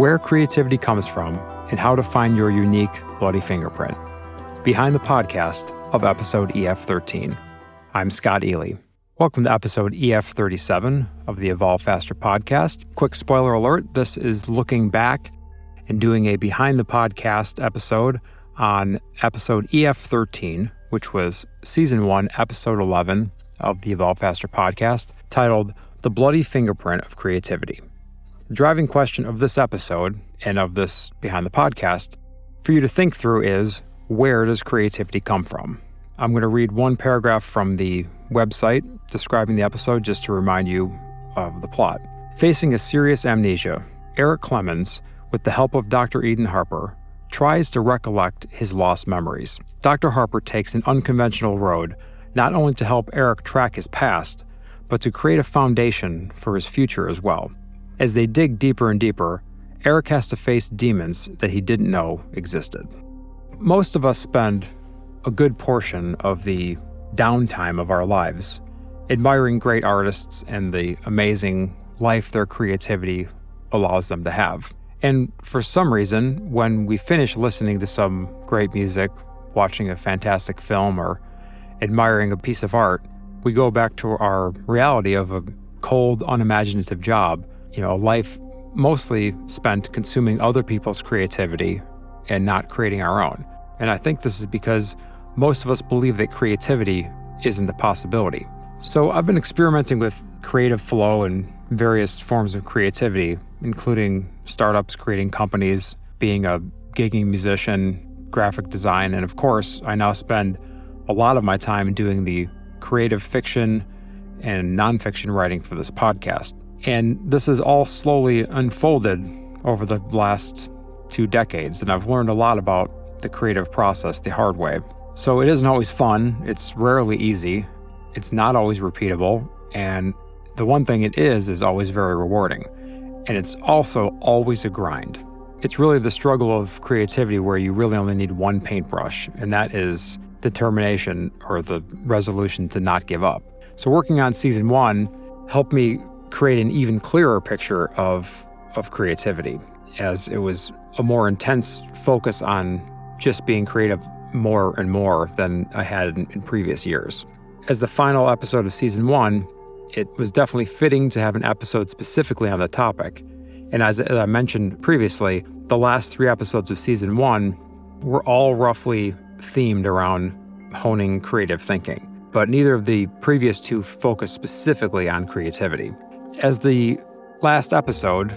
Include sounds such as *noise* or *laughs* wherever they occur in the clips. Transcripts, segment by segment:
where creativity comes from, and how to find your unique bloody fingerprint. Behind the podcast of episode EF13. I'm Scott Ely. Welcome to episode EF37 of the Evolve Faster podcast. Quick spoiler alert this is looking back and doing a behind the podcast episode on episode EF13, which was season one, episode 11 of the Evolve Faster podcast, titled The Bloody Fingerprint of Creativity. The driving question of this episode and of this behind the podcast for you to think through is where does creativity come from? I'm going to read one paragraph from the website describing the episode just to remind you of the plot. Facing a serious amnesia, Eric Clemens, with the help of Dr. Eden Harper, tries to recollect his lost memories. Dr. Harper takes an unconventional road, not only to help Eric track his past, but to create a foundation for his future as well. As they dig deeper and deeper, Eric has to face demons that he didn't know existed. Most of us spend a good portion of the downtime of our lives admiring great artists and the amazing life their creativity allows them to have. And for some reason, when we finish listening to some great music, watching a fantastic film, or admiring a piece of art, we go back to our reality of a cold, unimaginative job, you know, a life mostly spent consuming other people's creativity and not creating our own. And I think this is because most of us believe that creativity isn't a possibility. So I've been experimenting with creative flow and various forms of creativity, including startups, creating companies, being a gigging musician, graphic design, and of course, I now spend a lot of my time doing the creative fiction and nonfiction writing for this podcast. And this has all slowly unfolded over the last two decades, and I've learned a lot about the creative process the hard way. So it isn't always fun, it's rarely easy, it's not always repeatable, and the one thing it is is always very rewarding. And it's also always a grind. It's really the struggle of creativity where you really only need one paintbrush, and that is determination or the resolution to not give up. So, working on season one helped me create an even clearer picture of, of creativity, as it was a more intense focus on just being creative more and more than I had in, in previous years. As the final episode of season one, it was definitely fitting to have an episode specifically on the topic. And as, as I mentioned previously, the last three episodes of season one were all roughly themed around honing creative thinking, but neither of the previous two focused specifically on creativity. As the last episode,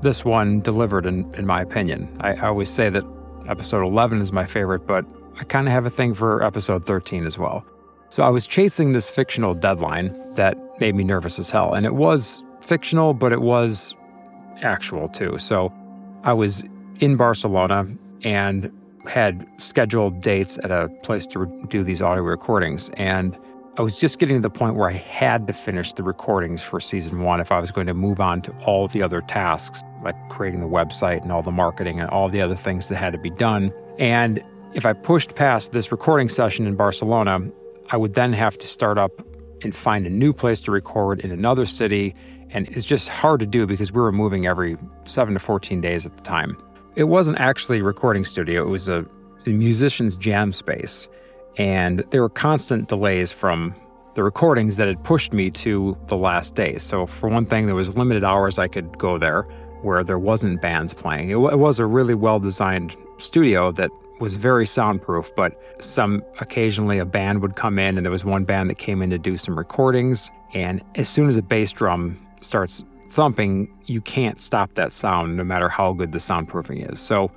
this one delivered, in, in my opinion. I, I always say that episode 11 is my favorite, but I kind of have a thing for episode 13 as well. So I was chasing this fictional deadline that made me nervous as hell. And it was fictional, but it was actual too. So I was in Barcelona and had scheduled dates at a place to do these audio recordings. And I was just getting to the point where I had to finish the recordings for season one if I was going to move on to all the other tasks, like creating the website and all the marketing and all the other things that had to be done. And if I pushed past this recording session in Barcelona, I would then have to start up and find a new place to record in another city. And it's just hard to do because we were moving every seven to 14 days at the time. It wasn't actually a recording studio, it was a, a musician's jam space. And there were constant delays from the recordings that had pushed me to the last day. So, for one thing, there was limited hours I could go there where there wasn't bands playing. It, it was a really well designed studio that was very soundproof, but some occasionally a band would come in, and there was one band that came in to do some recordings. And as soon as a bass drum starts thumping, you can't stop that sound no matter how good the soundproofing is. So,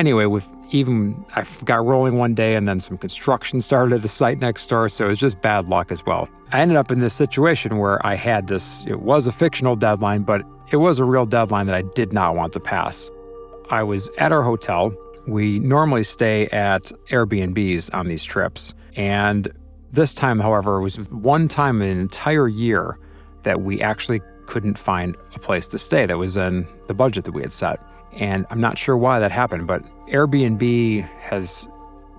anyway, with even I got rolling one day, and then some construction started at the site next door, so it was just bad luck as well. I ended up in this situation where I had this, it was a fictional deadline, but it was a real deadline that I did not want to pass. I was at our hotel we normally stay at Airbnbs on these trips. And this time, however, it was one time in an entire year that we actually couldn't find a place to stay that was in the budget that we had set. And I'm not sure why that happened, but Airbnb has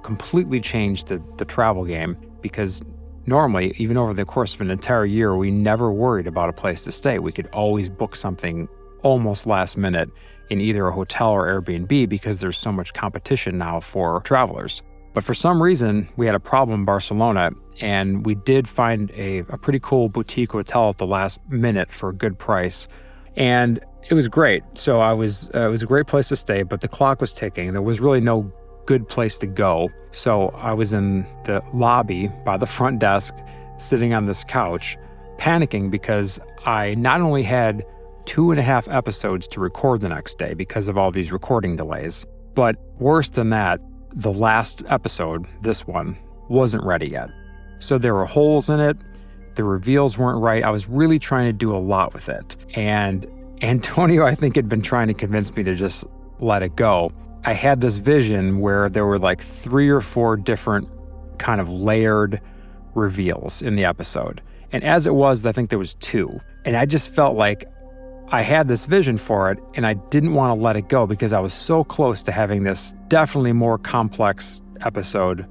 completely changed the, the travel game because normally, even over the course of an entire year, we never worried about a place to stay. We could always book something almost last minute in either a hotel or Airbnb because there's so much competition now for travelers. But for some reason, we had a problem in Barcelona, and we did find a, a pretty cool boutique hotel at the last minute for a good price. And it was great. So I was, uh, it was a great place to stay, but the clock was ticking. There was really no good place to go. So I was in the lobby by the front desk, sitting on this couch, panicking because I not only had two and a half episodes to record the next day because of all these recording delays, but worse than that, the last episode, this one, wasn't ready yet. So there were holes in it. The reveals weren't right. I was really trying to do a lot with it. And Antonio, I think, had been trying to convince me to just let it go. I had this vision where there were like three or four different kind of layered reveals in the episode. And as it was, I think there was two. And I just felt like I had this vision for it and I didn't want to let it go because I was so close to having this definitely more complex episode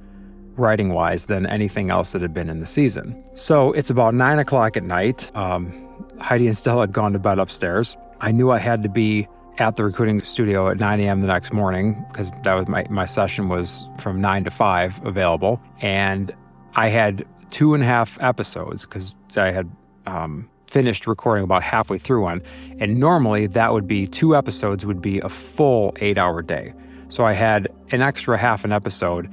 writing wise than anything else that had been in the season. So it's about nine o'clock at night. Um, Heidi and Stella had gone to bed upstairs. I knew I had to be at the recording studio at 9 a.m. the next morning because that was my, my session was from 9 to 5 available. And I had two and a half episodes because I had um, finished recording about halfway through one. And normally that would be two episodes would be a full eight hour day. So I had an extra half an episode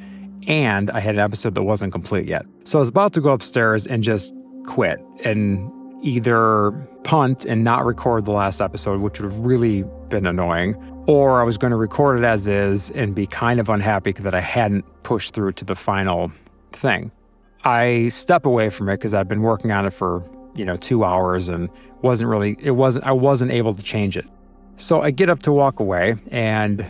and I had an episode that wasn't complete yet. So I was about to go upstairs and just quit and either punt and not record the last episode, which would have really been annoying, or I was going to record it as is and be kind of unhappy that I hadn't pushed through to the final thing. I step away from it because I've been working on it for you know, two hours and wasn't really, it wasn't, I wasn't able to change it. So I get up to walk away and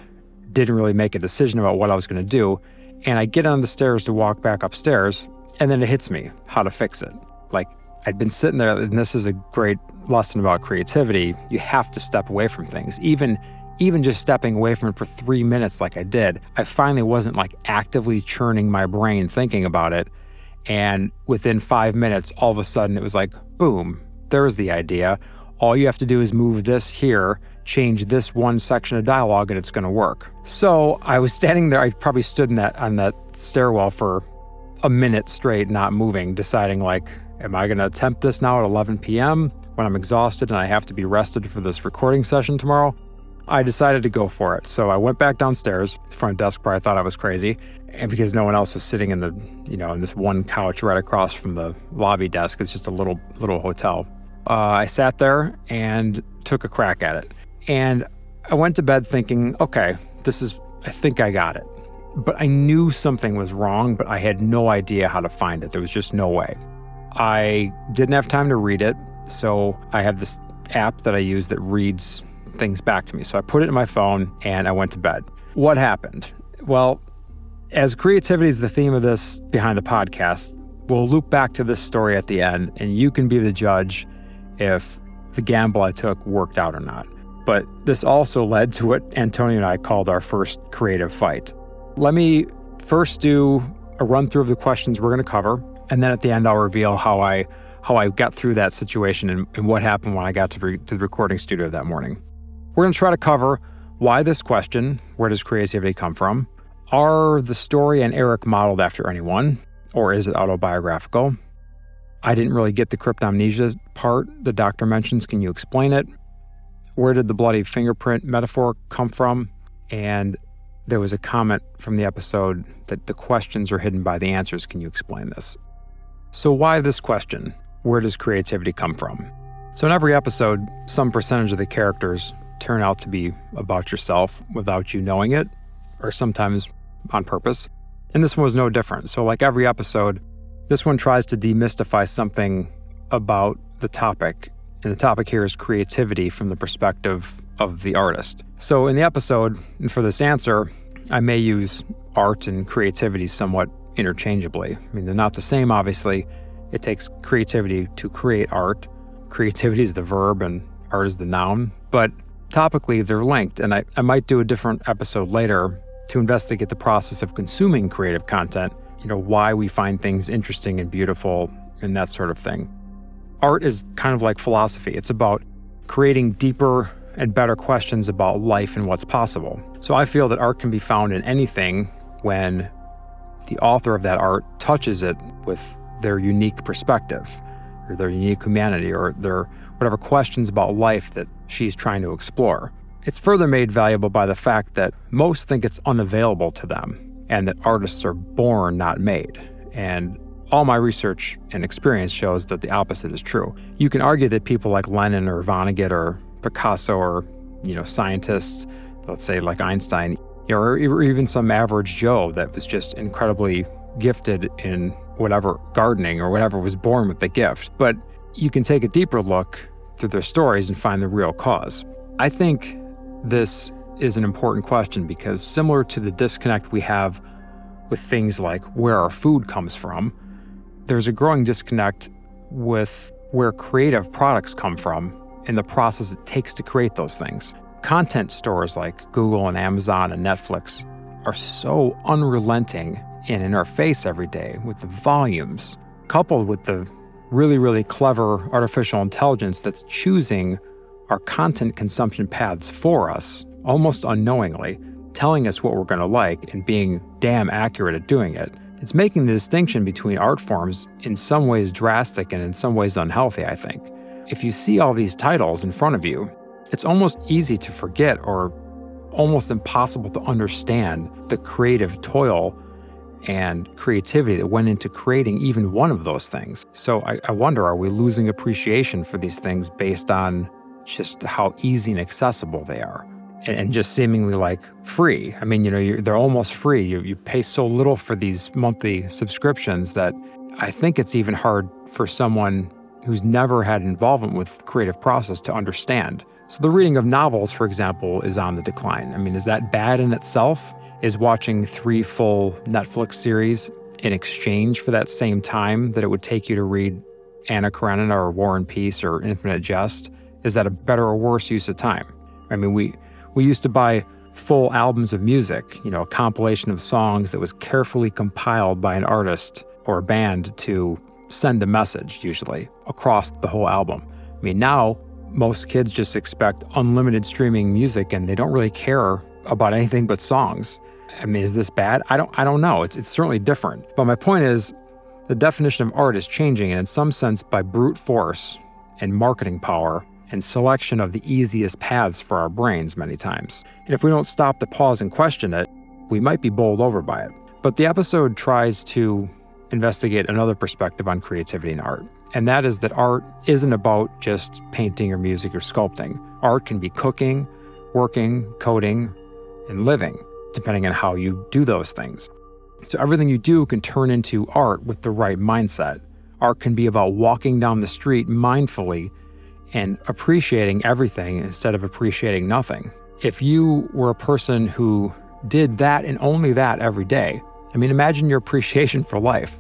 didn't really make a decision about what I was going to do. And I get on the stairs to walk back upstairs, and then it hits me how to fix it. Like I'd been sitting there, and this is a great lesson about creativity. You have to step away from things. Even even just stepping away from it for three minutes like I did, I finally wasn't like actively churning my brain thinking about it. And within five minutes, all of a sudden it was like, boom, there's the idea. All you have to do is move this here, change this one section of dialogue, and it's going to work. So I was standing there. I probably stood in that on that stairwell for a minute straight, not moving, deciding like, am I going to attempt this now at 11 p.m. when I'm exhausted and I have to be rested for this recording session tomorrow? I decided to go for it. So I went back downstairs. Front desk where I thought I was crazy, and because no one else was sitting in the, you know, in this one couch right across from the lobby desk, it's just a little little hotel. Uh, I sat there and took a crack at it, and I went to bed thinking, okay, this is, I think I got it, but I knew something was wrong, but I had no idea how to find it. There was just no way. I didn't have time to read it, so I have this app that I use that reads things back to me. So I put it in my phone and I went to bed. What happened? Well, as creativity is the theme of this behind the podcast, we'll loop back to this story at the end, and you can be the judge if the gamble I took worked out or not. But this also led to what Antonio and I called our first creative fight. Let me first do a run through of the questions we're going to cover, and then at the end I'll reveal how I how I got through that situation and, and what happened when I got to, re- to the recording studio that morning. We're going to try to cover why this question, where does creativity come from, are the story and Eric modeled after anyone, or is it autobiographical? I didn't really get the cryptomnesia part the doctor mentions. Can you explain it? Where did the bloody fingerprint metaphor come from? And there was a comment from the episode that the questions are hidden by the answers. Can you explain this? So, why this question? Where does creativity come from? So, in every episode, some percentage of the characters turn out to be about yourself without you knowing it, or sometimes on purpose. And this one was no different. So, like every episode, this one tries to demystify something about the topic. And the topic here is creativity from the perspective of the artist. So, in the episode, and for this answer, I may use art and creativity somewhat interchangeably. I mean, they're not the same, obviously. It takes creativity to create art. Creativity is the verb and art is the noun. But topically, they're linked. And I, I might do a different episode later to investigate the process of consuming creative content, you know, why we find things interesting and beautiful and that sort of thing. Art is kind of like philosophy. It's about creating deeper and better questions about life and what's possible. So I feel that art can be found in anything when the author of that art touches it with their unique perspective or their unique humanity or their whatever questions about life that she's trying to explore. It's further made valuable by the fact that most think it's unavailable to them and that artists are born, not made. And all my research and experience shows that the opposite is true. You can argue that people like Lennon or Vonnegut or Picasso or, you know, scientists, let's say like Einstein, you know, or even some average Joe that was just incredibly gifted in whatever gardening or whatever was born with the gift. But you can take a deeper look through their stories and find the real cause. I think this is an important question because similar to the disconnect we have with things like where our food comes from, there's a growing disconnect with where creative products come from and the process it takes to create those things. Content stores like Google and Amazon and Netflix are so unrelenting and in our face every day with the volumes, coupled with the really, really clever artificial intelligence that's choosing our content consumption paths for us, almost unknowingly, telling us what we're going to like and being damn accurate at doing it. It's making the distinction between art forms in some ways drastic and in some ways unhealthy, I think. If you see all these titles in front of you, it's almost easy to forget or almost impossible to understand the creative toil and creativity that went into creating even one of those things. So I, I, wonder are we losing appreciation for these things based on just how easy and accessible they are? And, just seemingly like free. I mean, you know, they're almost free. You, you pay so little for these monthly subscriptions that I think it's even hard for someone who's never had involvement with creative process to understand. So the reading of novels, for example, is on the decline. I mean, is that bad in itself? is watching three full Netflix series in exchange for that same time that it would take you to read Anna Karenina or War and Peace or Infinite Jest? Is that a better or worse use of time? I mean, we we used to buy full albums of music, you know, a compilation of songs that was carefully compiled by an artist or a band to send a message, usually across the whole album. I mean, now most kids just expect unlimited streaming music and they don't really care about anything but songs. I mean, is this bad? I don't I don't know. It's it's certainly different. But my point is the definition of art is changing and in some sense by brute force and marketing power and selection of the easiest paths for our brains many times. And if we don't stop to pause and question it, we might be bowled over by it. But the episode tries to investigate another perspective on creativity and art. And that is that art isn't about just painting or music or sculpting. Art can be cooking, working, coding, and living depending on how you do those things. So everything you do can turn into art with the right mindset. Art can be about walking down the street mindfully and appreciating everything instead of appreciating nothing. If you were a person who did that and only that every day, I mean, imagine your appreciation for life.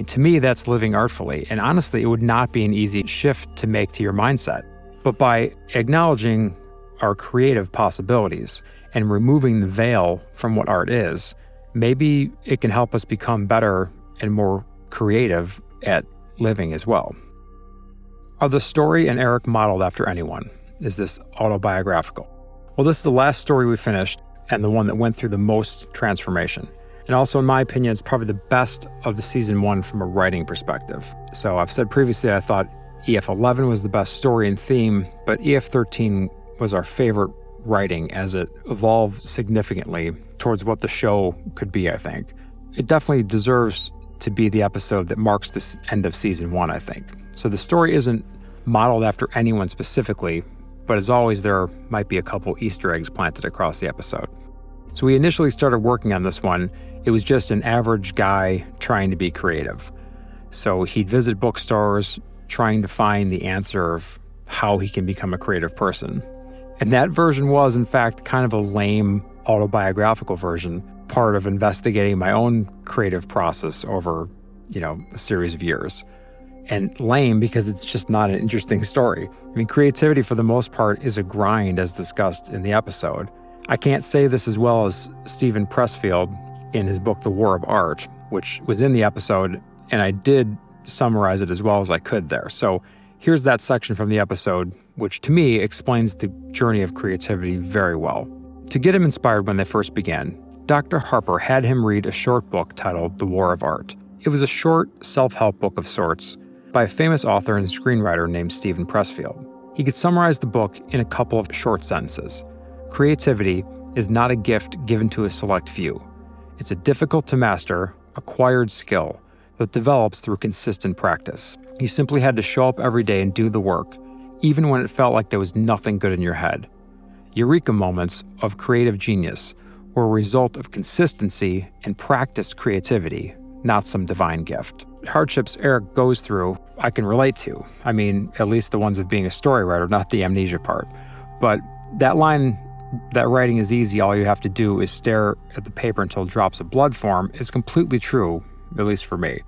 Mean, to me, that's living artfully. And honestly, it would not be an easy shift to make to your mindset. But by acknowledging our creative possibilities and removing the veil from what art is, maybe it can help us become better and more creative at living as well. Are the story and Eric modeled after anyone? Is this autobiographical? Well, this is the last story we finished and the one that went through the most transformation. And also, in my opinion, it's probably the best of the season one from a writing perspective. So, I've said previously I thought EF 11 was the best story and theme, but EF 13 was our favorite writing as it evolved significantly towards what the show could be, I think. It definitely deserves to be the episode that marks the end of season one, I think. So the story isn't modeled after anyone specifically, but as always, there might be a couple Easter eggs planted across the episode. So we initially started working on this one. It was just an average guy trying to be creative. So he'd visit bookstores trying to find the answer of how he can become a creative person. And that version was, in fact, kind of a lame autobiographical version, part of investigating my own creative process over, you know, a series of years. And lame because it's just not an interesting story. I mean, creativity for the most part is a grind, as discussed in the episode. I can't say this as well as Steven Pressfield in his book, The War of Art, which was in the episode, and I did summarize it as well as I could there. So here's that section from the episode which to me explains the journey of creativity very well. To get him inspired when they first began, Dr. Harper had him read a short book titled The War of Art. It was a short self help book of sorts by a famous author and screenwriter named Steven Pressfield. He could summarize the book in a couple of short sentences Creativity is not a gift given to a select few, it's a difficult to master, acquired skill that develops through consistent practice. You simply had to show up every day and do the work, even when it felt like there was nothing good in your head. Eureka moments of creative genius were a result of consistency and practiced creativity, not some divine gift. Hardships Eric goes through, I can relate to. I mean, at least the ones of being a story writer, not the amnesia part. But that line, that writing is easy, all you have to do is stare at the paper until drops of blood form, is completely true, at least for me.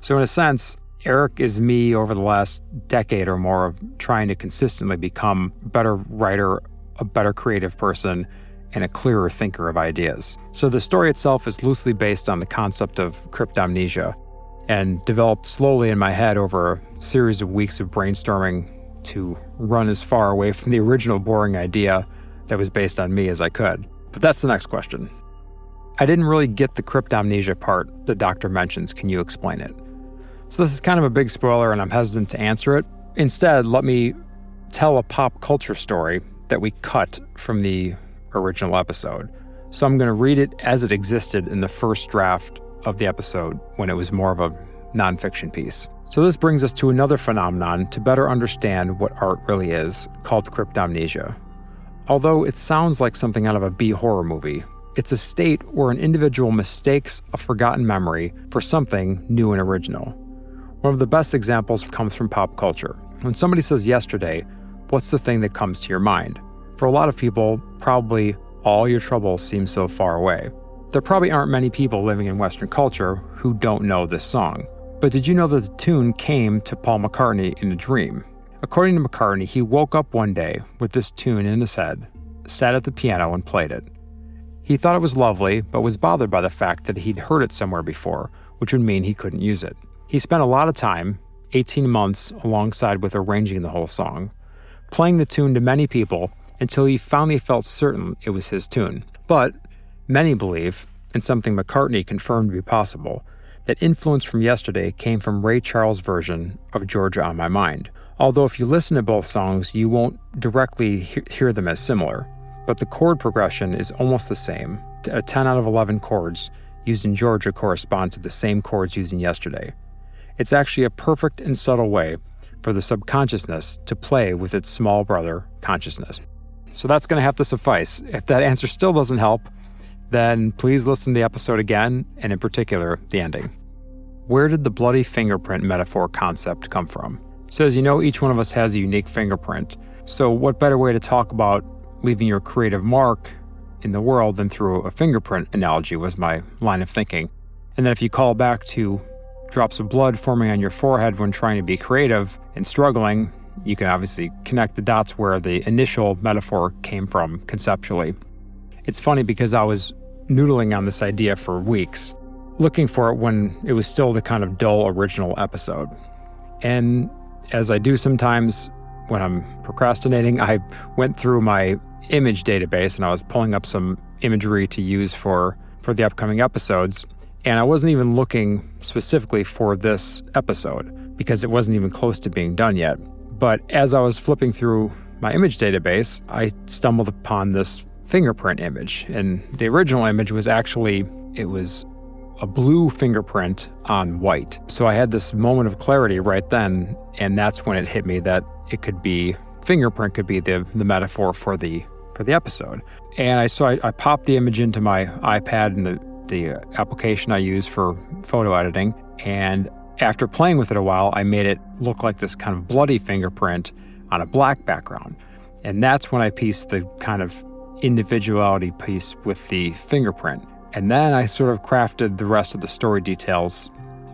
So, in a sense, Eric is me over the last decade or more of trying to consistently become a better writer, a better creative person, and a clearer thinker of ideas. So the story itself is loosely based on the concept of cryptomnesia and developed slowly in my head over a series of weeks of brainstorming to run as far away from the original boring idea that was based on me as I could. But that's the next question. I didn't really get the cryptomnesia part the doctor mentions. Can you explain it? So, this is kind of a big spoiler, and I'm hesitant to answer it. Instead, let me tell a pop culture story that we cut from the original episode. So, I'm going to read it as it existed in the first draft of the episode when it was more of a nonfiction piece. So, this brings us to another phenomenon to better understand what art really is, called cryptomnesia. Although it sounds like something out of a B horror movie, it's a state where an individual mistakes a forgotten memory for something new and original. One of the best examples comes from pop culture. When somebody says yesterday, what's the thing that comes to your mind? For a lot of people, probably all your troubles seem so far away. There probably aren't many people living in Western culture who don't know this song. But did you know that the tune came to Paul McCartney in a dream? According to McCartney, he woke up one day with this tune in his head, sat at the piano, and played it. He thought it was lovely, but was bothered by the fact that he'd heard it somewhere before, which would mean he couldn't use it. He spent a lot of time, 18 months, alongside with arranging the whole song, playing the tune to many people until he finally felt certain it was his tune. But many believe, and something McCartney confirmed to be possible, that influence from yesterday came from Ray Charles' version of Georgia on My Mind. Although, if you listen to both songs, you won't directly hear them as similar, but the chord progression is almost the same. A uh, 10 out of 11 chords used in Georgia correspond to the same chords used in yesterday. It's actually a perfect and subtle way for the subconsciousness to play with its small brother, consciousness. So that's going to have to suffice. If that answer still doesn't help, then please listen to the episode again, and in particular, the ending. Where did the bloody fingerprint metaphor concept come from? So, as you know, each one of us has a unique fingerprint. So, what better way to talk about leaving your creative mark in the world than through a fingerprint analogy was my line of thinking. And then if you call back to drops of blood forming on your forehead when trying to be creative and struggling, you can obviously connect the dots where the initial metaphor came from conceptually. It's funny because I was noodling on this idea for weeks, looking for it when it was still the kind of dull original episode. And as I do sometimes when I'm procrastinating, I went through my image database and I was pulling up some imagery to use for for the upcoming episodes and I wasn't even looking specifically for this episode because it wasn't even close to being done yet. But as I was flipping through my image database, I stumbled upon this fingerprint image. And the original image was actually, it was a blue fingerprint on white. So I had this moment of clarity right then. And that's when it hit me that it could be, fingerprint could be the, the metaphor for the, for the episode. And I, so I, I popped the image into my iPad and the the application I use for photo editing. And after playing with it a while, I made it look like this kind of bloody fingerprint on a black background. And that's when I pieced the kind of individuality piece with the fingerprint. And then I sort of crafted the rest of the story details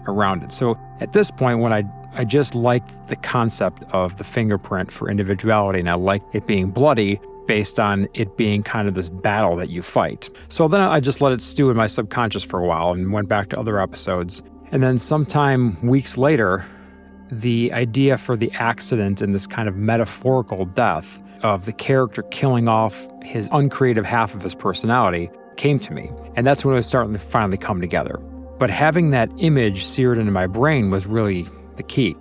around it. So at this point, when I I just liked the concept of the fingerprint for individuality, and I liked it being bloody based on it being kind of this battle that you fight. So then I just let it stew in my subconscious for a while and went back to other episodes. And then sometime weeks later, the idea for the accident and this kind of metaphorical death of the character killing off his uncreative half of his personality came to me. And that's when it was starting to finally come together. But having that image seared into my brain was really the key.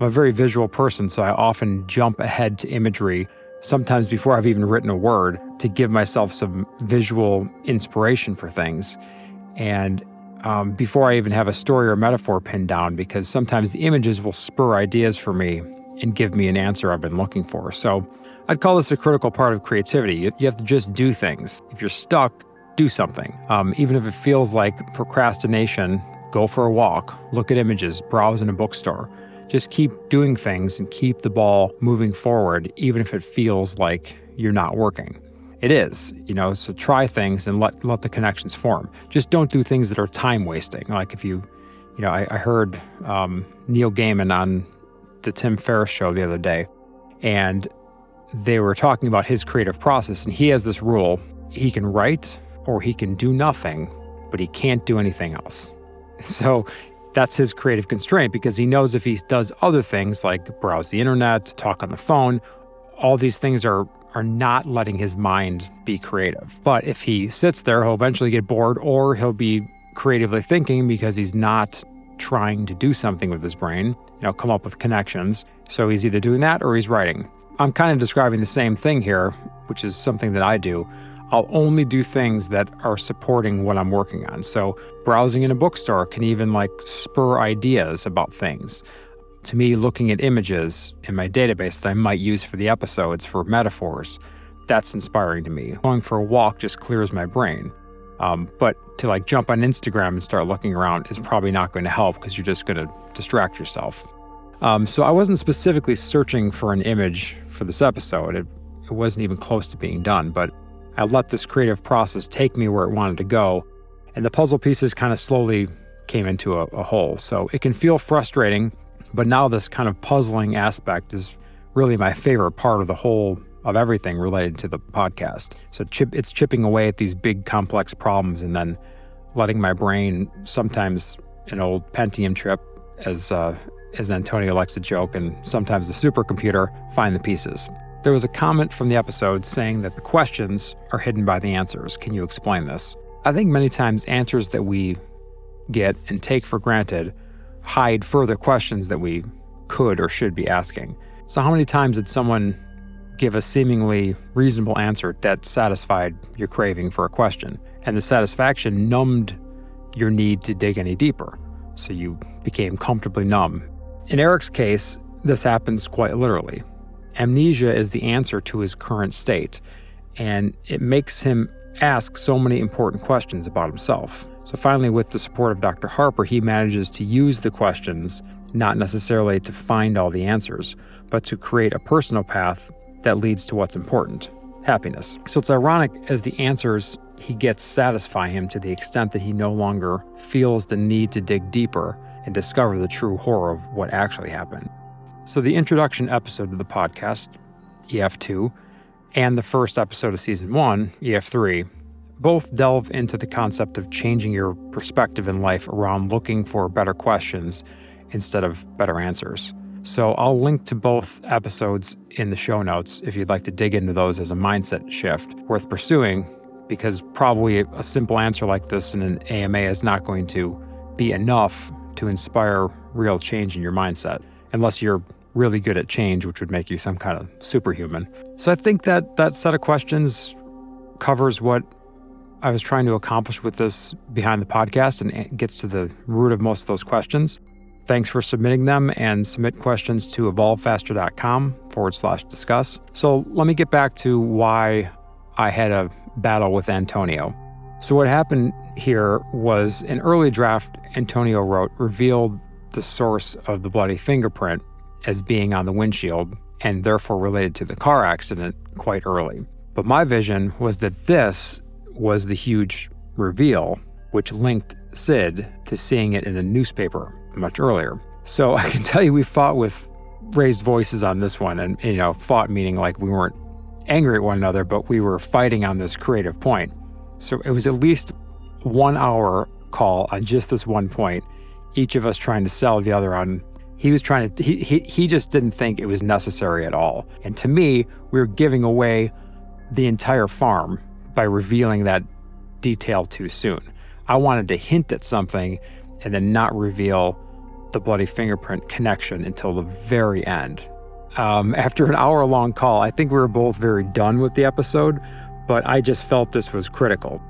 I'm a very visual person, so I often jump ahead to imagery, sometimes before I've even written a word, to give myself some visual inspiration for things. And um, before I even have a story or metaphor pinned down, because sometimes the images will spur ideas for me and give me an answer I've been looking for. So I'd call this a critical part of creativity. You, you have to just do things. If you're stuck, do something. Um, even if it feels like procrastination, go for a walk, look at images, browse in a bookstore. Just keep doing things and keep the ball moving forward, even if it feels like you're not working. It is, you know, so try things and let, let the connections form. Just don't do things that are time wasting. Like if you, you know, I, I heard um, Neil Gaiman on the Tim Ferriss show the other day, and they were talking about his creative process. And he has this rule he can write or he can do nothing, but he can't do anything else. So that's his creative constraint because he knows if he does other things like browse the internet, talk on the phone, all these things are are not letting his mind be creative. But if he sits there, he'll eventually get bored or he'll be creatively thinking because he's not trying to do something with his brain, you know, come up with connections. So he's either doing that or he's writing. I'm kind of describing the same thing here, which is something that I do. I'll only do things that are supporting what I'm working on. So, browsing in a bookstore can even like spur ideas about things. To me, looking at images in my database that I might use for the episodes for metaphors, that's inspiring to me. Going for a walk just clears my brain. Um, but to like jump on Instagram and start looking around is probably not going to help because you're just going to distract yourself. Um, so I wasn't specifically searching for an image for this episode. It, it wasn't even close to being done, but I let this creative process take me where it wanted to go, and the puzzle pieces kind of slowly came into a, a. So it can feel frustrating, but now this kind of puzzling aspect is really my favorite part of the whole of everything related to the podcast. So chip, it's chipping away at these big complex problems and then letting my brain sometimes an old Pentium trip as uh, as Antonio likes to joke and sometimes the supercomputer find the pieces. There was a comment from the episode saying that the questions are hidden by the answers. Can you explain this? I think many times answers that we get and take for granted hide further questions that we could or should be asking. So, how many times did someone give a seemingly reasonable answer that satisfied your craving for a question? And the satisfaction numbed your need to dig any deeper. So, you became comfortably numb. In Eric's case, this happens quite literally. Amnesia is the answer to his current state, and it makes him ask so many important questions about himself. So finally, with the support of Dr. Harper, he manages to use the questions not necessarily to find all the answers, but to create a personal path that leads to what's important happiness. So it's ironic as the answers he gets satisfy him to the extent that he no longer feels the need to dig deeper and discover the true horror of what actually happened. So, the introduction episode of the podcast, EF2, and the first episode of season one, EF3, both delve into the concept of changing your perspective in life around looking for better questions instead of better answers. So, I'll link to both episodes in the show notes if you'd like to dig into those as a mindset shift worth pursuing, because probably a simple answer like this in an AMA is not going to be enough to inspire real change in your mindset unless you're really good at change, which would make you some kind of superhuman. So I think that that set of questions covers what I was trying to accomplish with this behind the podcast and gets to the root of most of those questions. Thanks for submitting them and submit questions to evolvefaster.com forward slash discuss. So let me get back to why I had a battle with Antonio. So, what happened here was an early draft Antonio wrote revealed the source of the bloody fingerprint as being on the windshield and therefore related to the car accident quite early. But my vision was that this was the huge reveal, which linked Sid to seeing it in the newspaper much earlier. So *laughs* I can tell you we fought with raised voices on this one, and you know, fought meaning like we weren't angry at one another, but we were fighting on this creative point. So it was at least one hour call on just this one point, each of us trying to sell the other on He was trying to, he, he, he just didn't think it was necessary at all. And to me, we were giving away the entire farm by revealing that detail too soon. I wanted to hint at something and then not reveal the bloody fingerprint connection until the very end. Um, *laughs* after an hour long call, I think we were both very done with the episode, but I just felt this was critical.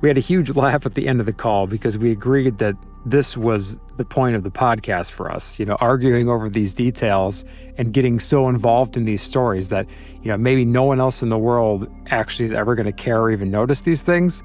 We had a huge *laughs* laugh at the end of the call because we agreed that this was the point of the podcast for us, you know, arguing over these details and getting so involved in these stories that, you know, maybe no one else in the world actually is ever going to care or even notice these things.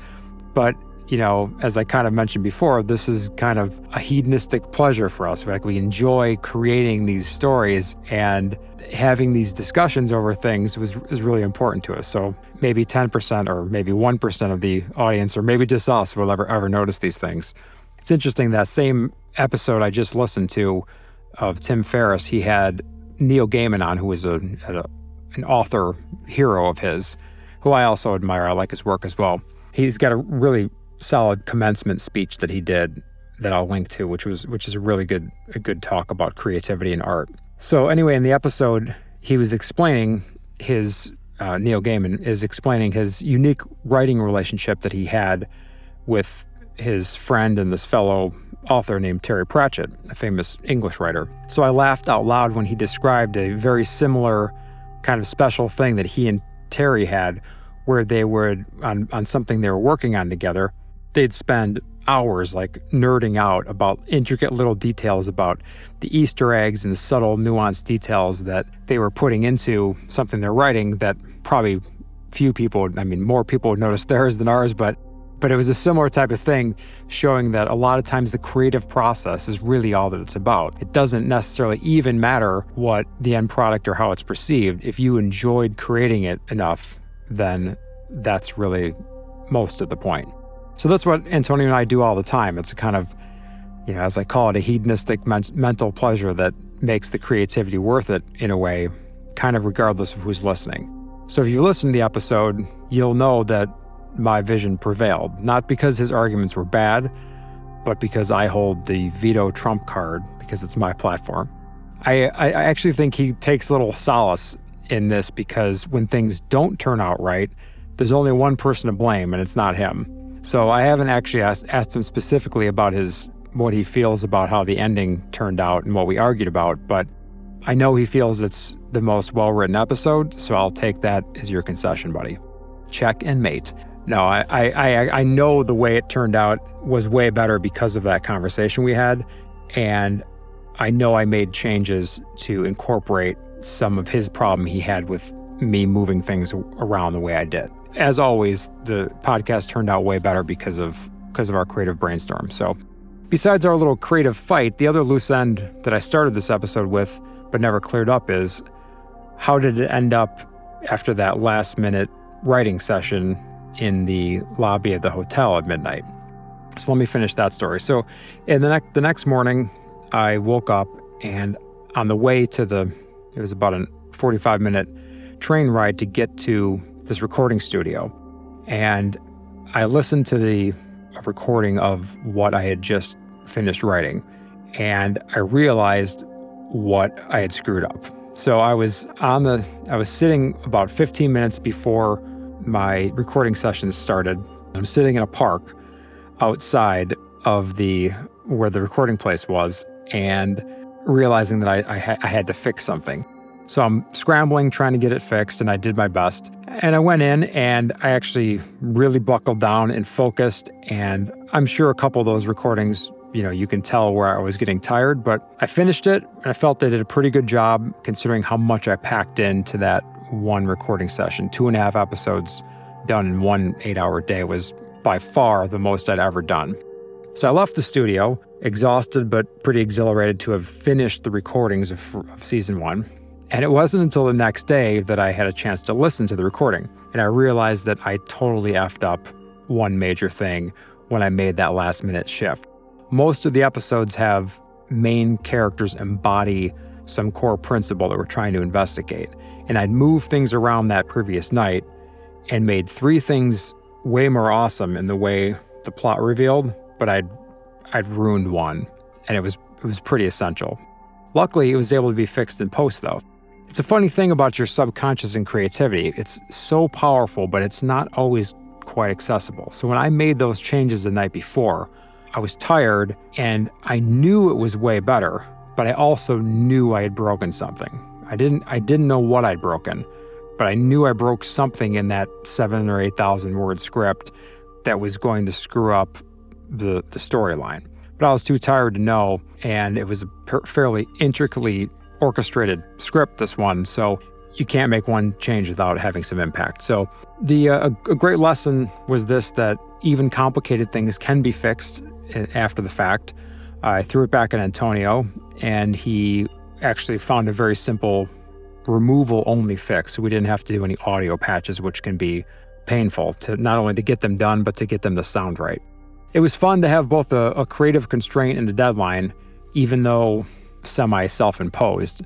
But, you know, as I kind of mentioned before, this is kind of a hedonistic pleasure for us. Like we enjoy creating these stories and having these discussions over things was is really important to us. So maybe 10% or maybe 1% of the audience or maybe just us will ever ever notice these things. It's interesting that same episode I just listened to of Tim Ferriss, he had Neil Gaiman on, who was a, a an author hero of his, who I also admire. I like his work as well. He's got a really solid commencement speech that he did that I'll link to, which was which is a really good a good talk about creativity and art. So anyway, in the episode, he was explaining his uh, Neil Gaiman is explaining his unique writing relationship that he had with his friend and this fellow author named Terry Pratchett, a famous English writer. So I laughed out loud when he described a very similar kind of special thing that he and Terry had where they would on, on something they were working on together, they'd spend hours like nerding out about intricate little details about the Easter eggs and subtle nuanced details that they were putting into something they're writing that probably few people, I mean, more people would notice theirs than ours, but but it was a similar type of thing, showing that a lot of times the creative process is really all that it's about. It doesn't necessarily even matter what the end product or how it's perceived. If you enjoyed creating it enough, then that's really most of the point. So that's what Antonio and I do all the time. It's a kind of, you know, as I call it, a hedonistic men- mental pleasure that makes the creativity worth it in a way, kind of regardless of who's listening. So if you listen to the episode, you'll know that my vision prevailed, not because his arguments were bad, but because I hold the veto trump card because it's my platform. I, I actually think he takes little solace in this because when things don't turn out right, there's only one person to blame, and it's not him. So I haven't actually asked, asked him specifically about his what he feels about how the ending turned out and what we argued about, but I know he feels it's the most well written episode, so I'll take that as your concession, buddy. Check and mate. No, I, I, I know the way it turned out was way better because of that conversation we had. And I know I made changes to incorporate some of his problem he had with me moving things around the way I did. As always, the podcast turned out way better because of because of our creative brainstorm. So, besides our little creative fight, the other loose end that I started this episode with but never cleared up is how did it end up after that last minute writing session in the lobby of the hotel at midnight. So let me finish that story. So, in the next the next morning, I woke up and on the way to the it was about a 45 minute train ride to get to this recording studio, and I listened to the recording of what I had just finished writing, and I realized what I had screwed up. So I was on the I was sitting about 15 minutes before my recording sessions started. I'm sitting in a park outside of the where the recording place was and realizing that I, I, ha- I had to fix something. So I'm scrambling, trying to get it fixed, and I did my best. And I went in and I actually really buckled down and focused. And I'm sure a couple of those recordings, you know, you can tell where I was getting tired, but I finished it and I felt I did a pretty good job considering how much I packed into that one recording session. Two and a half episodes done in one eight hour day was by far the most I'd ever done. So I left the studio, exhausted but pretty exhilarated to have finished the recordings of, of, season one. And it wasn't until the next day that I had a chance to listen to the recording. And I realized that I totally effed up one major thing when I made that last minute shift. Most of the episodes have main characters embody some core principle that we're trying to investigate. And I'd moved things around that previous night and made three things way more awesome in the way the plot revealed, but I'd I'd ruined one. And it was it was pretty essential. Luckily, it was able to be fixed in post, though. It's a funny thing about your subconscious and creativity. It's so powerful, but it's not always quite accessible. So when I made those changes the night before, I was tired and I knew it was way better, but I also knew I had broken something. I didn't I didn't know what I'd broken, but I knew I broke something in that 7 or 8,000 word script that was going to screw up the the storyline. But I was too tired to know and it was a per- fairly intricately orchestrated script this one, so you can't make one change without having some impact. So the uh, a great lesson was this that even complicated things can be fixed uh, after the fact. I threw it back at Antonio, and he actually found a very simple removal only fix. We didn't have to do any audio patches, which can be painful to not only to get them done, but to get them to sound right. It was fun to have both a, a creative constraint and a deadline, even though semi self imposed.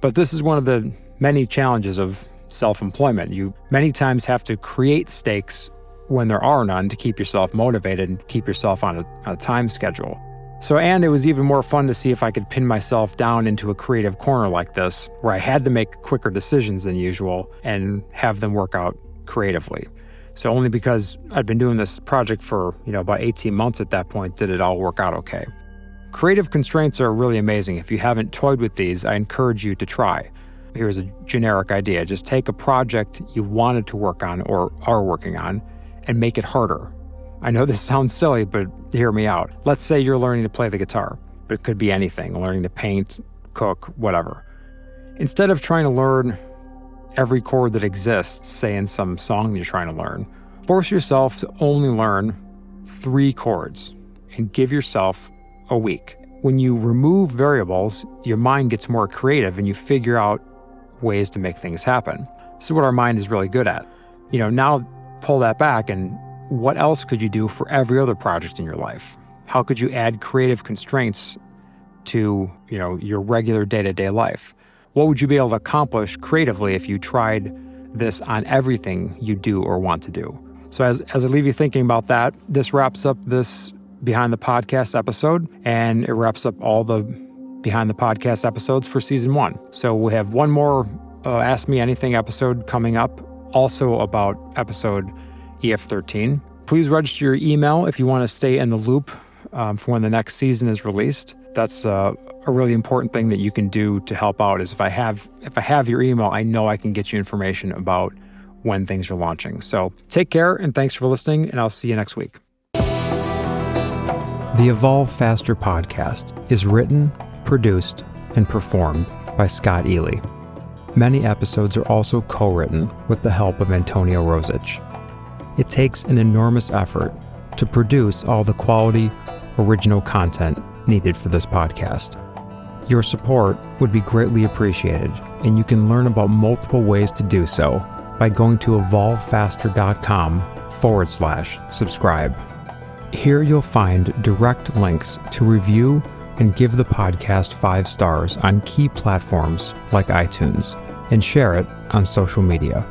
But this is one of the many challenges of self employment. You many times have to create stakes when there are none to keep yourself motivated and keep yourself on a, on a time schedule. So, and it was even more fun to see if I could pin myself down into a creative corner like this, where I had to make quicker decisions than usual and have them work out creatively. So, only because I'd been doing this project for, you know, about 18 months at that point did it all work out okay. Creative constraints are really amazing. If you haven't toyed with these, I encourage you to try. Here's a generic idea just take a project you wanted to work on or are working on and make it harder. I know this sounds silly, but hear me out. Let's say you're learning to play the guitar, but it could be anything learning to paint, cook, whatever. Instead of trying to learn every chord that exists, say in some song you're trying to learn, force yourself to only learn three chords and give yourself a week. When you remove variables, your mind gets more creative and you figure out ways to make things happen. This is what our mind is really good at. You know, now pull that back and what else could you do for every other project in your life? How could you add creative constraints to, you know, your regular day-to-day life? What would you be able to accomplish creatively if you tried this on everything you do or want to do? So as, as I leave you thinking about that, this wraps up this behind the podcast episode and it wraps up all the behind the podcast episodes for season one. So we have one more uh, Ask Me Anything episode coming up, also about episode EF13. Please register your email if you want to stay in the loop um, for when the next season is released. That's uh, a really important thing that you can do to help out. Is if I have if I have your email, I know I can get you information about when things are launching. So take care and thanks for listening, and I'll see you next week. The Evolve Faster podcast is written, produced, and performed by Scott Ely. Many episodes are also co written with the help of Antonio Rosich. It takes an enormous effort to produce all the quality, original content needed for this podcast. Your support would be greatly appreciated, and you can learn about multiple ways to do so by going to evolvefaster.com forward slash subscribe. Here you'll find direct links to review and give the podcast five stars on key platforms like iTunes and share it on social media.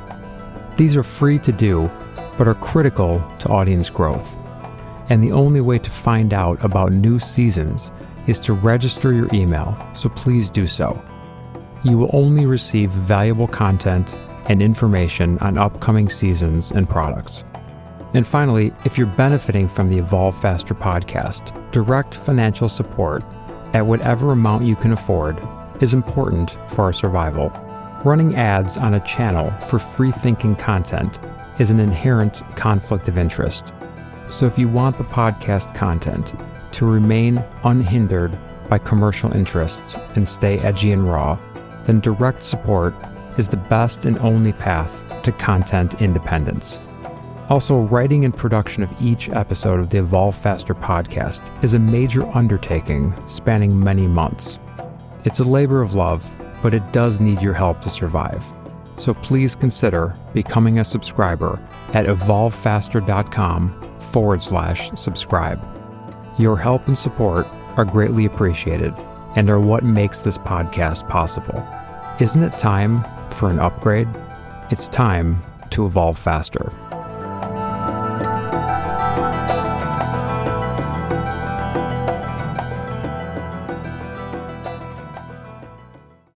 These are free to do but are critical to audience growth. And the only way to find out about new seasons is to register your email, so please do so. You will only receive valuable content and information on upcoming seasons and products. And finally, if you're benefiting from the Evolve Faster podcast, direct financial support at whatever amount you can afford is important for our survival. Running ads on a channel for free thinking content is an inherent conflict of interest. So if you want the podcast content to remain unhindered by commercial interests and stay edgy and raw, then direct support is the best and only path to content independence. Also, writing and production of each episode of the Evolve Faster podcast is a major undertaking spanning many months. It's a labor of love, but it does need your help to survive so please consider becoming a subscriber at evolvefaster.com forward slash subscribe. Your help and support are greatly appreciated and are what makes this podcast possible. Isn't it time for an upgrade? It's time to evolve faster.